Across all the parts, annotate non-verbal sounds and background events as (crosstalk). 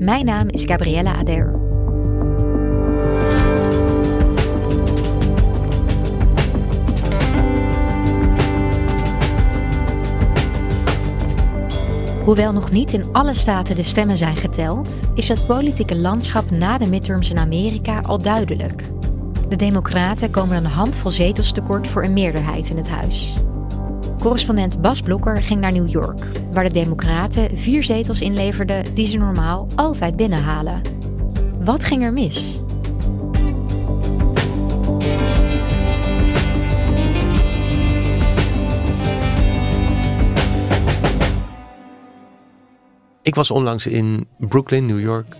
Mijn naam is Gabriella Ader. Hoewel nog niet in alle staten de stemmen zijn geteld, is het politieke landschap na de midterms in Amerika al duidelijk. De Democraten komen een handvol zetels tekort voor een meerderheid in het huis. Correspondent Bas Blokker ging naar New York, waar de Democraten vier zetels inleverden die ze normaal altijd binnenhalen. Wat ging er mis? Ik was onlangs in Brooklyn, New York,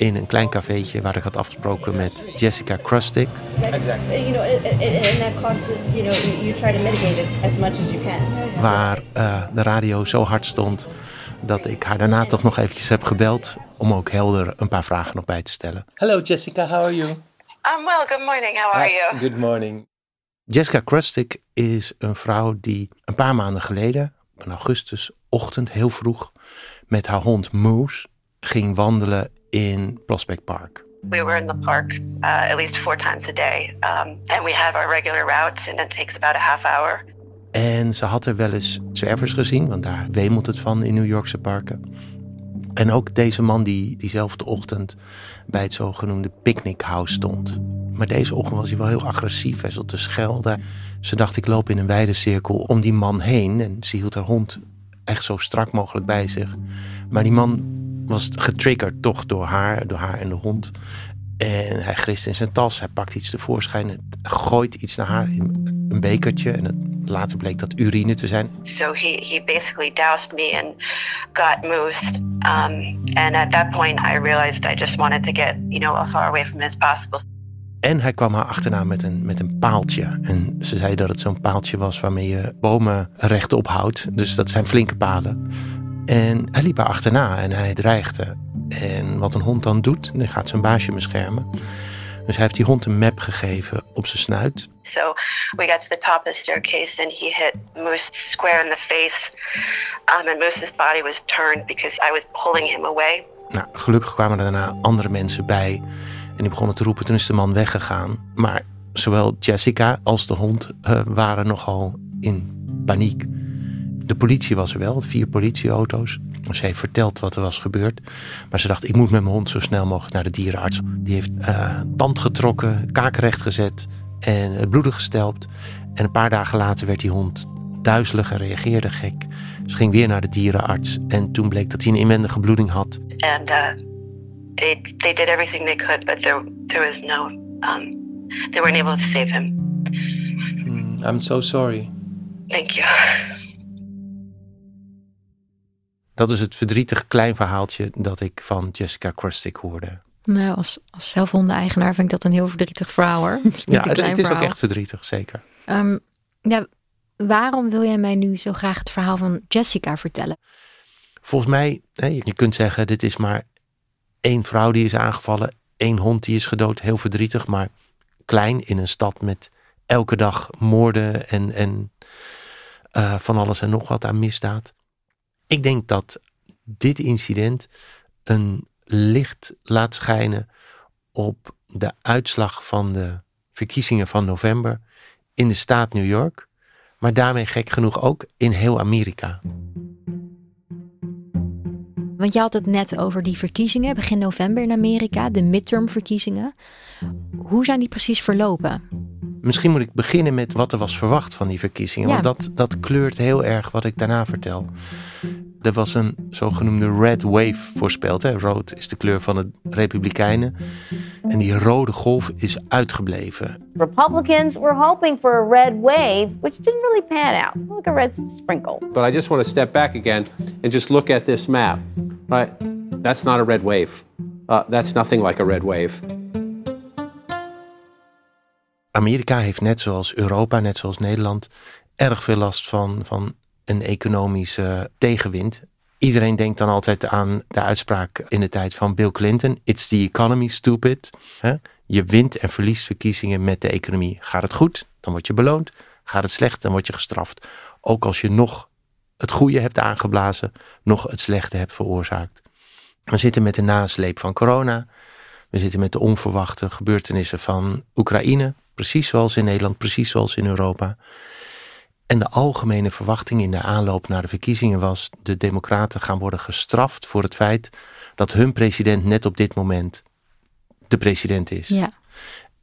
in een klein cafeetje waar ik had afgesproken met Jessica Krustic. Exactly. You know, and that cost is, you know, you try to mitigate it as much as you can. Waar uh, de radio zo hard stond dat ik haar daarna toch nog eventjes heb gebeld om ook helder een paar vragen nog bij te stellen. Hello Jessica, how are you? I'm well, good morning, how are you? Good morning. Jessica Krustic is een vrouw die een paar maanden geleden, op een augustusochtend, heel vroeg, met haar hond Moose ging wandelen in Prospect Park. We were in the park uh, at least four times a day. Um, and we have our regular routes and it takes about a half hour. En ze had er wel eens zwervers gezien, want daar wemelt het van in New Yorkse parken. En ook deze man die diezelfde ochtend bij het zogenoemde picnic house stond. Maar deze ochtend was hij wel heel agressief. Hij zat te schelden. Ze dacht, ik loop in een wijde cirkel om die man heen. En ze hield haar hond echt zo strak mogelijk bij zich. Maar die man was getriggerd toch door haar, door haar en de hond. En hij grist in zijn tas, hij pakt iets tevoorschijn, gooit iets naar haar in een bekertje. En het, later bleek dat urine te zijn. So he, he basically doused me and got moosed. Um, and at that point I realized I just wanted to get, you know, as far away from him as possible. En hij kwam haar achterna met een, met een paaltje. En ze zei dat het zo'n paaltje was waarmee je bomen rechtop houdt. Dus dat zijn flinke palen. En hij liep haar achterna en hij dreigde. En wat een hond dan doet, dan gaat zijn baasje beschermen. Dus hij heeft die hond een map gegeven op zijn snuit. So we got to the top of the staircase and he hit Moose square in the face. Um, and Moose's body was turned because I was pulling him away. Nou, gelukkig kwamen er daarna andere mensen bij. En die begonnen te roepen, toen is de man weggegaan. Maar zowel Jessica als de hond uh, waren nogal in paniek. De politie was er wel, vier politieauto's. Ze heeft verteld wat er was gebeurd. Maar ze dacht, ik moet met mijn hond zo snel mogelijk naar de dierenarts. Die heeft uh, tand getrokken, kaak recht gezet en het bloeden gestelpt. En een paar dagen later werd die hond duizelig en reageerde gek. Ze ging weer naar de dierenarts en toen bleek dat hij een inwendige bloeding had. And uh, they, they did everything they could, but there, there was no, um, they weren't able to save him. Mm, I'm so sorry. Thank you. (laughs) Dat is het verdrietig klein verhaaltje dat ik van Jessica Krustic hoorde. Nou, als, als zelfhondeneigenaar vind ik dat een heel verdrietig verhaal hoor. ja, het, het, is ook echt verdrietig, zeker. Um, ja, waarom wil jij mij nu zo graag het verhaal van Jessica vertellen? Volgens mij, je kunt zeggen, dit is maar één vrouw die is aangevallen, één hond die is gedood, heel verdrietig, maar klein in een stad met elke dag moorden en, en uh, van alles en nog wat aan misdaad. Ik denk dat dit incident een licht laat schijnen op de uitslag van de verkiezingen van november in de staat New York, maar daarmee gek genoeg ook in heel Amerika. Want je had het net over die verkiezingen begin november in Amerika, de midtermverkiezingen. Hoe zijn die precies verlopen? Misschien moet ik beginnen met wat er was verwacht van die verkiezingen. Ja. Want dat, dat kleurt heel erg wat ik daarna vertel. Er was een zogenoemde red wave voorspeld. Hè. Rood is de kleur van de Republikeinen. En die rode golf is uitgebleven. Republicans were hoping for a red wave, which didn't really pan out. Like a red sprinkle. But I just want to step back again and just look at this map. Right? That's not a red wave. Uh, that's nothing like a red wave. Amerika heeft net zoals Europa, net zoals Nederland, erg veel last van, van een economische tegenwind. Iedereen denkt dan altijd aan de uitspraak in de tijd van Bill Clinton: It's the economy, stupid. Je wint en verliest verkiezingen met de economie. Gaat het goed, dan word je beloond. Gaat het slecht, dan word je gestraft. Ook als je nog het goede hebt aangeblazen, nog het slechte hebt veroorzaakt. We zitten met de nasleep van corona. We zitten met de onverwachte gebeurtenissen van Oekraïne. Precies zoals in Nederland, precies zoals in Europa. En de algemene verwachting in de aanloop naar de verkiezingen was: de Democraten gaan worden gestraft voor het feit dat hun president net op dit moment de president is. Ja,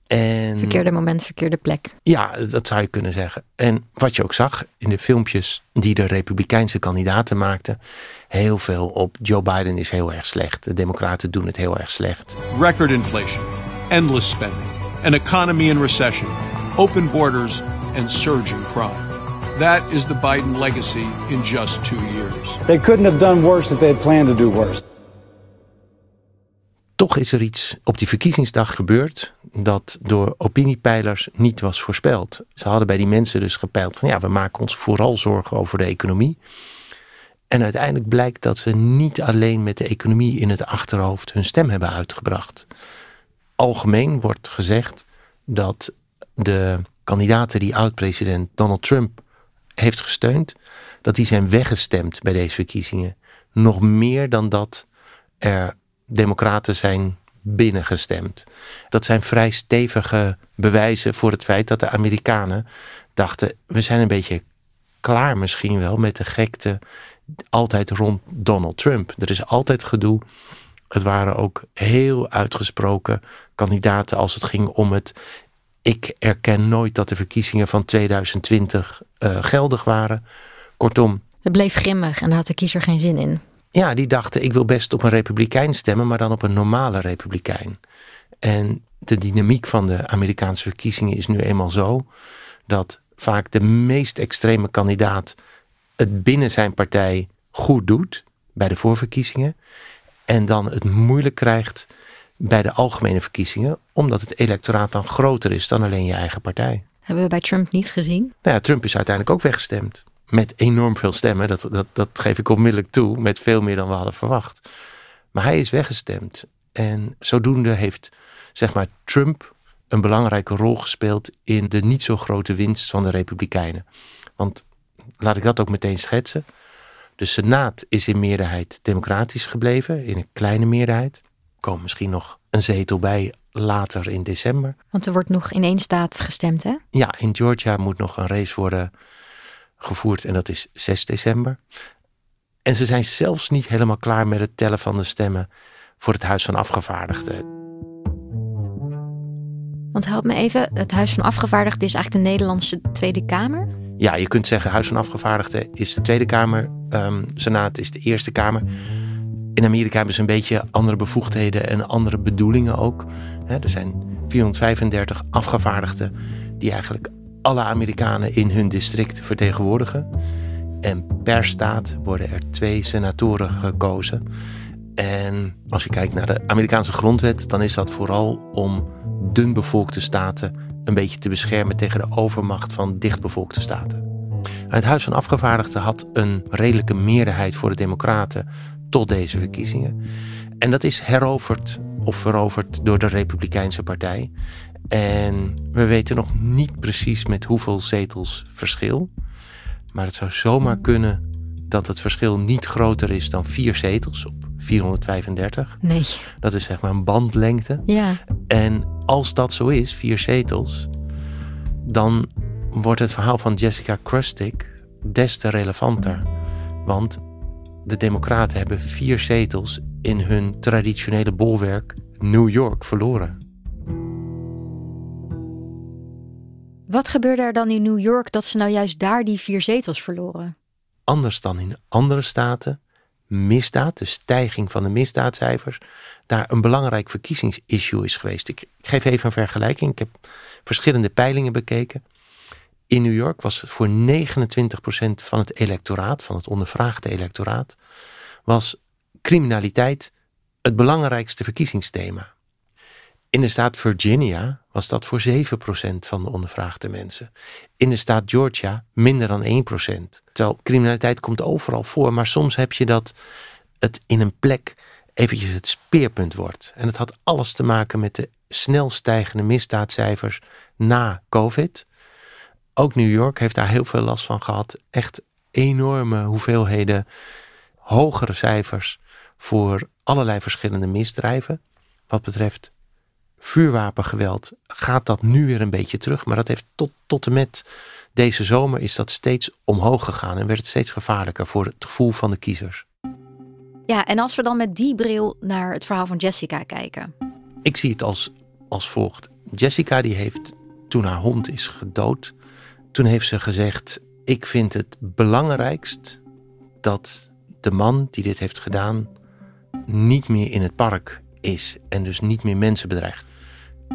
En verkeerde moment, verkeerde plek. ja, dat zou je kunnen zeggen. En wat je ook zag in de filmpjes die de Republikeinse kandidaten maakten, heel veel op Joe Biden is heel erg slecht. De Democraten doen het heel erg slecht. record inflation, endless spending, an economy in recession, open borders, and surging crime. That is the Biden legacy in just two years. They couldn't have done worse if they had planned to do worse. Toch is er iets op die verkiezingsdag gebeurd dat door opiniepeilers niet was voorspeld. Ze hadden bij die mensen dus gepeild van ja, we maken ons vooral zorgen over de economie. En uiteindelijk blijkt dat ze niet alleen met de economie in het achterhoofd hun stem hebben uitgebracht. Algemeen wordt gezegd dat de kandidaten die oud-president Donald Trump heeft gesteund, dat die zijn weggestemd bij deze verkiezingen. Nog meer dan dat er democraten zijn binnengestemd. Dat zijn vrij stevige bewijzen voor het feit dat de Amerikanen dachten, we zijn een beetje klaar misschien wel met de gekte altijd rond Donald Trump. Er is altijd gedoe. Het waren ook heel uitgesproken kandidaten als het ging om het. Ik erken nooit dat de verkiezingen van 2020 eh, geldig waren. Kortom, Het bleef grimmig en daar had de kiezer geen zin in. ja, die dachten ik wil best op een republikein stemmen, maar dan op een normale republikein. En de dynamiek van de Amerikaanse verkiezingen is nu eenmaal zo dat vaak de meest extreme kandidaat het binnen zijn partij goed doet bij de voorverkiezingen en dan het moeilijk krijgt bij de algemene verkiezingen, omdat het electoraat dan groter is dan alleen je eigen partij. Hebben we bij Trump niet gezien. Nou ja, Trump is uiteindelijk ook weggestemd. Met enorm veel stemmen, dat, dat, dat geef ik onmiddellijk toe, met veel meer dan we hadden verwacht. Maar hij is weggestemd. En zodoende heeft, zeg maar, Trump een belangrijke rol gespeeld in de niet zo grote winst van de Republikeinen. Want laat ik dat ook meteen schetsen. De Senaat is in meerderheid democratisch gebleven, in een kleine meerderheid. Er komen misschien nog een zetel bij later in december. Want er wordt nog in één staat gestemd, hè? Ja, in Georgia moet nog een race worden gevoerd en dat is 6 december. En ze zijn zelfs niet helemaal klaar met het tellen van de stemmen voor het Huis van Afgevaardigden. Want help me even, het Huis van Afgevaardigden is eigenlijk de Nederlandse Tweede Kamer. Ja, je kunt zeggen Huis van Afgevaardigden is de Tweede Kamer, ehm, Senaat is de Eerste Kamer. In Amerika hebben ze een beetje andere bevoegdheden en andere bedoelingen ook. Er zijn 435 afgevaardigden die eigenlijk alle Amerikanen in hun district vertegenwoordigen. En per staat worden er twee senatoren gekozen. En als je kijkt naar de Amerikaanse grondwet, dan is dat vooral om dunbevolkte staten een beetje te beschermen tegen de overmacht van dichtbevolkte staten. Het Huis van Afgevaardigden had een redelijke meerderheid voor de Democraten tot deze verkiezingen. En dat is heroverd of veroverd door de Republikeinse Partij. En we weten nog niet precies met hoeveel zetels verschil. Maar het zou zomaar kunnen dat het verschil niet groter is dan vier zetels op 435. Nee. Dat is zeg maar een bandlengte. Ja. En als dat zo is, vier zetels, dan wordt het verhaal van Jessica Krustic des te relevanter. Want de Democraten hebben vier zetels in hun traditionele bolwerk New York verloren. Wat gebeurde er dan in New York dat ze nou juist daar die vier zetels verloren? Anders dan in andere staten, misdaad, de stijging van de misdaadcijfers, daar een belangrijk verkiezingsissue is geweest. Ik, geef even een vergelijking. Ik heb verschillende peilingen bekeken. In New York was voor 29% van het electoraat, van het ondervraagde electoraat, was criminaliteit het belangrijkste verkiezingsthema. In de staat Virginia was dat voor 7% van de ondervraagde mensen. In de staat Georgia minder dan 1%. Terwijl criminaliteit komt overal voor, maar soms heb je dat het in een plek eventjes het speerpunt wordt. En het had alles te maken met de snel stijgende misdaadcijfers na COVID. Ook New York heeft daar heel veel last van gehad. Echt enorme hoeveelheden hogere cijfers voor allerlei verschillende misdrijven. Wat betreft vuurwapengeweld gaat dat nu weer een beetje terug. Maar dat heeft tot, tot en met deze zomer is dat steeds omhoog gegaan. En werd het steeds gevaarlijker voor het gevoel van de kiezers. Ja, en als we dan met die bril naar het verhaal van Jessica kijken. Ik zie het als, als volgt. Jessica die heeft toen haar hond is gedood. Toen heeft ze gezegd, ik vind het belangrijkst dat de man die dit heeft gedaan niet meer in het park is en dus niet meer mensen bedreigt.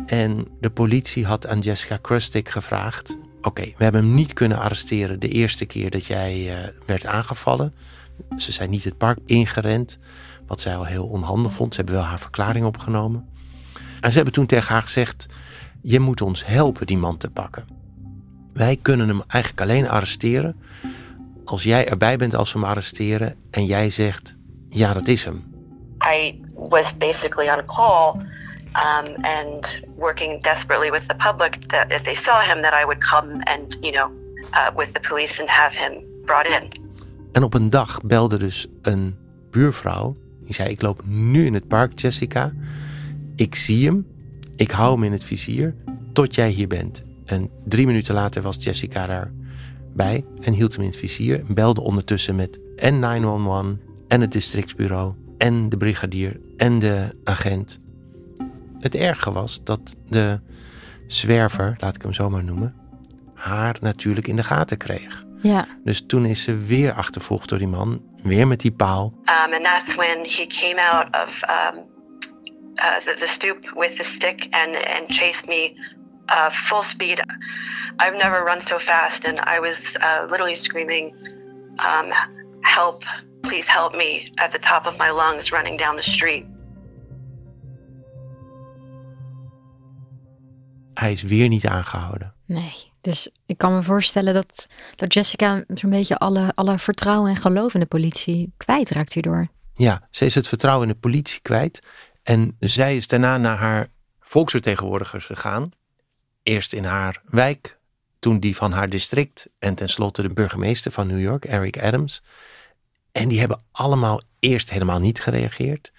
En de politie had aan Jessica Krustik gevraagd: Oké, we hebben hem niet kunnen arresteren de eerste keer dat jij uh, werd aangevallen. Ze zijn niet het park ingerend, wat zij al heel onhandig vond. Ze hebben wel haar verklaring opgenomen. En ze hebben toen tegen haar gezegd: Je moet ons helpen die man te pakken. Wij kunnen hem eigenlijk alleen arresteren als jij erbij bent als we hem arresteren en jij zegt: Ja, dat is hem. I was basically on a call um, and working desperately with the public that if they saw him, that I would come and, you know, uh, with the police and have him brought in. En op een dag belde dus een buurvrouw. Die zei: Ik loop nu in het park, Jessica. Ik zie hem. Ik hou hem in het vizier. Tot jij hier bent. En drie minuten later was Jessica daarbij en hield hem in het vizier. En belde ondertussen met en 911 en het districtsbureau en de brigadier en de agent. Het erge was dat de zwerver, laat ik hem zo maar noemen, haar natuurlijk in de gaten kreeg. Ja. Dus toen is ze weer achtervolgd door die man, weer met die paal. Um, and that's when he came out of um, uh, the, the stoop with the stick and, and chased me uh, full speed. I've never run so fast, and I was uh, literally screaming, um, "Help! Please help me!" at the top of my lungs, running down the street. Hij is weer niet aangehouden. Nee. Dus ik kan me voorstellen dat, dat Jessica zo'n beetje alle, alle vertrouwen en geloof in de politie kwijtraakt hierdoor. Ja, ze is het vertrouwen in de politie kwijt. En zij is daarna naar haar volksvertegenwoordigers gegaan. Eerst in haar wijk, toen die van haar district en tenslotte de burgemeester van New York, Eric Adams. En die hebben allemaal eerst helemaal niet gereageerd.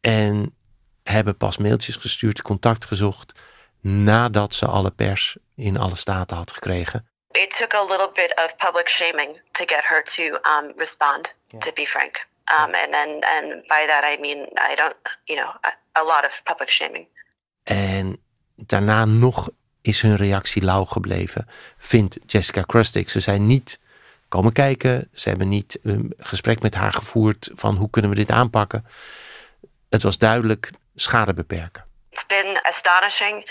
En hebben pas mailtjes gestuurd, contact gezocht nadat ze alle pers in alle staten had gekregen. It took a little bit of public shaming to get her to um, respond, yeah. to be frank. Um, and then, and by that I mean I don't, you know, a, a lot of public shaming. En daarna nog is hun reactie lauw gebleven, vindt Jessica Krustik. Ze zijn niet komen kijken, ze hebben niet een gesprek met haar gevoerd van hoe kunnen we dit aanpakken. Het was duidelijk schade beperken. It's been astonishing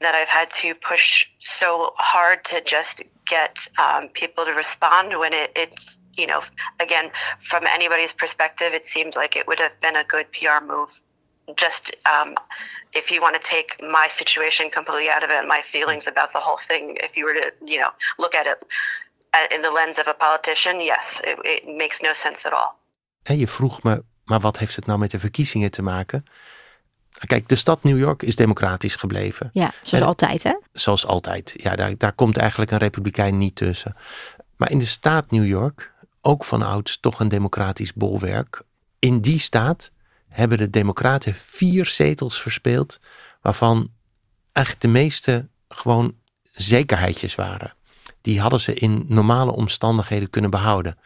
that I've had to push so hard to just get um, people to respond when it, it's, you know, again, from anybody's perspective, it seems like it would have been a good PR move. Just um, if you want to take my situation completely out of it, my feelings about the whole thing, if you were to, you know, look at it in the lens of a politician, yes, it, it makes no sense at all. En je vroeg me, maar wat heeft het nou met de verkiezingen te maken? Kijk, de stad New York is democratisch gebleven. Ja, zoals altijd, hè? Zoals altijd. Ja, daar, daar komt eigenlijk een republikein niet tussen. Maar in de staat New York, ook van ouds toch een democratisch bolwerk. In die staat hebben de democraten vier zetels verspeeld, waarvan eigenlijk de meeste gewoon zekerheidjes waren. Die hadden ze in normale omstandigheden kunnen behouden.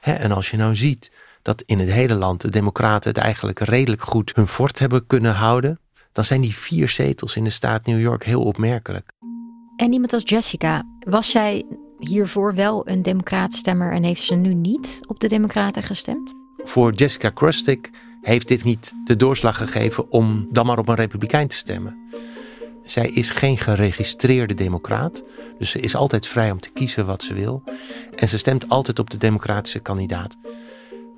en als je nou ziet dat in het hele land de Democraten het eigenlijk redelijk goed hun fort hebben kunnen houden, dan zijn die vier zetels in de staat New York heel opmerkelijk. En iemand als Jessica, was zij hiervoor wel een Democratenstemmer en heeft ze nu niet op de Democraten gestemd? Voor Jessica Krustic heeft dit niet de doorslag gegeven om dan maar op een Republikein te stemmen. Zij is geen geregistreerde democraat, dus ze is altijd vrij om te kiezen wat ze wil. En ze stemt altijd op de democratische kandidaat.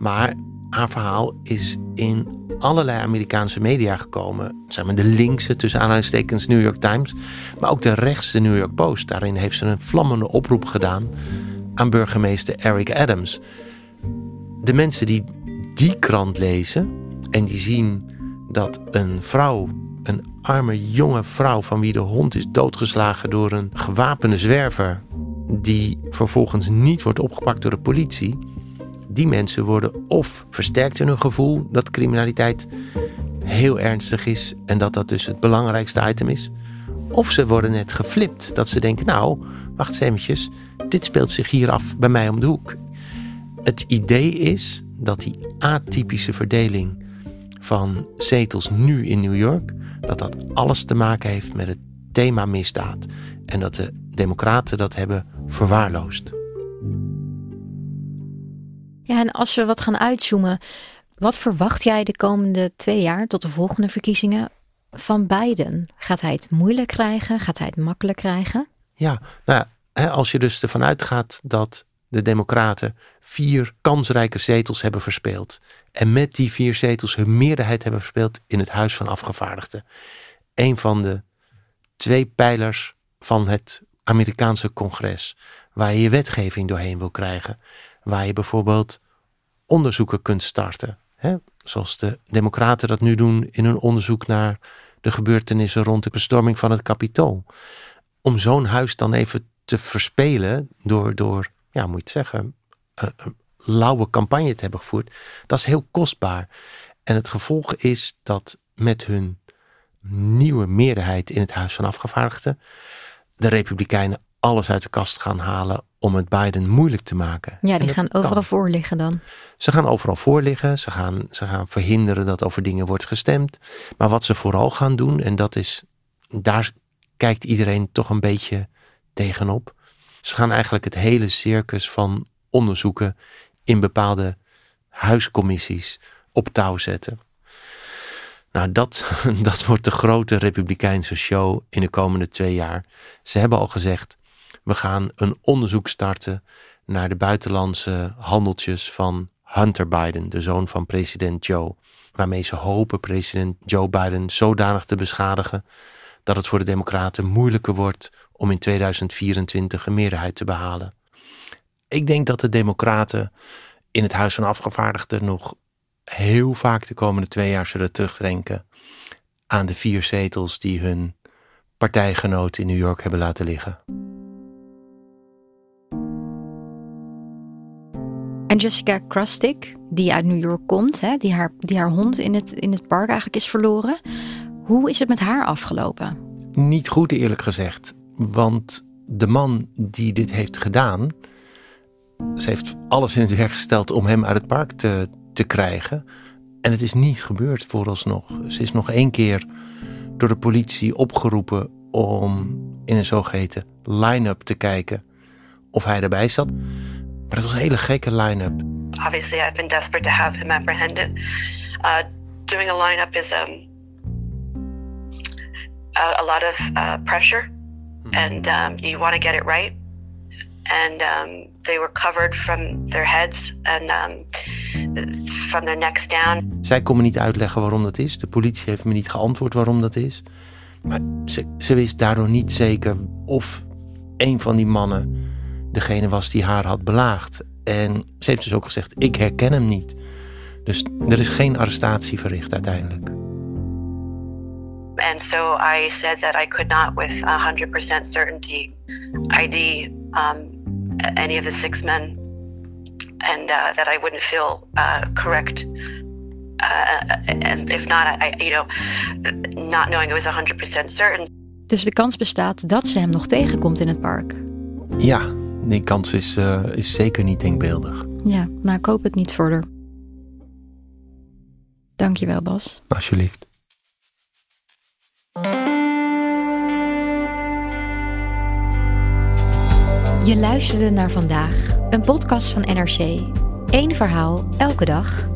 Maar haar verhaal is in allerlei Amerikaanse media gekomen. Zeg maar de linkse, tussen aanhalingstekens, New York Times. Maar ook de rechtse New York Post. Daarin heeft ze een vlammende oproep gedaan aan burgemeester Eric Adams. De mensen die die krant lezen en die zien dat een vrouw, een arme jonge vrouw van wie de hond is doodgeslagen door een gewapende zwerver, die vervolgens niet wordt opgepakt door de politie, die mensen worden of versterkt in hun gevoel dat criminaliteit heel ernstig is en dat dat dus het belangrijkste item is. Of ze worden net geflipt, dat ze denken, nou, wacht eens eventjes, dit speelt zich hier af bij mij om de hoek. Het idee is dat die atypische verdeling van zetels nu in New York, dat dat alles te maken heeft met het thema misdaad. En dat de democraten dat hebben verwaarloosd. Ja, en als we wat gaan uitzoomen, wat verwacht jij de komende twee jaar tot de volgende verkiezingen van Biden? Gaat hij het moeilijk krijgen? Gaat hij het makkelijk krijgen? Ja, nou, als je dus ervan uitgaat dat de Democraten vier kansrijke zetels hebben verspeeld. En met die vier zetels hun meerderheid hebben verspeeld in het Huis van Afgevaardigden. Een van de twee pijlers van het Amerikaanse congres. Waar je je wetgeving doorheen wil krijgen. Waar je bijvoorbeeld onderzoeken kunt starten. Hè? Zoals de Democraten dat nu doen in hun onderzoek naar de gebeurtenissen rond de bestorming van het Capitool. Om zo'n huis dan even te verspelen door, door ja, moet je het zeggen, een, een lauwe campagne te hebben gevoerd, dat is heel kostbaar. En het gevolg is dat met hun nieuwe meerderheid in het Huis van Afgevaardigden de Republikeinen alles uit de kast gaan halen om het Biden moeilijk te maken. Ja, die gaan overal kan. voor liggen dan. Ze gaan overal voor liggen. Ze gaan, ze gaan verhinderen dat over dingen wordt gestemd. Maar wat ze vooral gaan doen, en dat is, daar kijkt iedereen toch een beetje tegenop. Ze gaan eigenlijk het hele circus van onderzoeken in bepaalde huiscommissies op touw zetten. Nou, dat, (laughs) dat wordt de grote Republikeinse show in de komende twee jaar. Ze hebben al gezegd: we gaan een onderzoek starten naar de buitenlandse handeltjes van Hunter Biden, de zoon van president Joe. Waarmee ze hopen president Joe Biden zodanig te beschadigen dat het voor de Democraten moeilijker wordt om in 2024 een meerderheid te behalen. Ik denk dat de Democraten in het Huis van Afgevaardigden nog heel vaak de komende twee jaar zullen terugdenken aan de vier zetels die hun partijgenoten in New York hebben laten liggen. En Jessica Krustic, die uit New York komt, hè, die, haar, die haar hond in het, in het park eigenlijk is verloren. Hoe is het met haar afgelopen? Niet goed eerlijk gezegd. Want de man die dit heeft gedaan, ze heeft alles in het werk gesteld om hem uit het park te, te krijgen. En het is niet gebeurd vooralsnog. Ze is nog één keer door de politie opgeroepen om in een zogeheten line-up te kijken of hij erbij zat. Maar dat was een hele gekke line-up. Obviously, I've been desperate to have him apprehended. Uh, doing a line-up is um, a, a lot of uh, pressure. and um, you want to get it right. And um, they were covered from their heads and um, from their necks down. Zij kon me niet uitleggen waarom dat is. De politie heeft me niet geantwoord waarom dat is. Maar ze, ze wist daardoor niet zeker of een van die mannen degene was die haar had belaagd. En ze heeft dus ook gezegd: Ik herken hem niet. Dus er is geen arrestatie verricht uiteindelijk. And so I said that I could not, with 100% certainty, ID um, any of the six men and uh, that I wouldn't feel uh, correct. Uh, and if not, I, you know, not knowing it was 100% certain. Dus de kans bestaat dat ze hem nog tegenkomt in het park? Ja, die kans is, uh, is zeker niet denkbeeldig. Ja, nou ik hoop het niet verder. Dankjewel, Bas. Alsjeblieft. Je luisterde naar vandaag, een podcast van NRC. Eén verhaal, elke dag.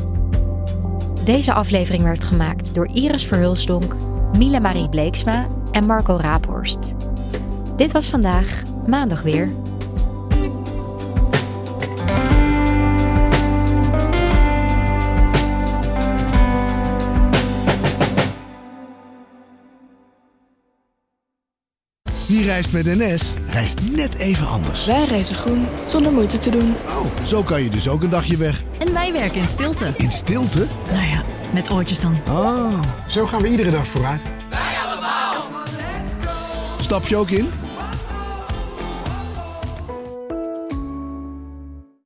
Deze aflevering werd gemaakt door Iris Verhulsdonk, Mila Marie Bleeksma en Marco Raaphorst. Dit was vandaag, maandag weer. Wie reist met NS, reist net even anders. Wij reizen groen, zonder moeite te doen. Oh, zo kan je dus ook een dagje weg. En wij werken in stilte. In stilte? Nou ja, met oortjes dan. Oh, zo gaan we iedere dag vooruit. Wij allemaal. Stap je ook in?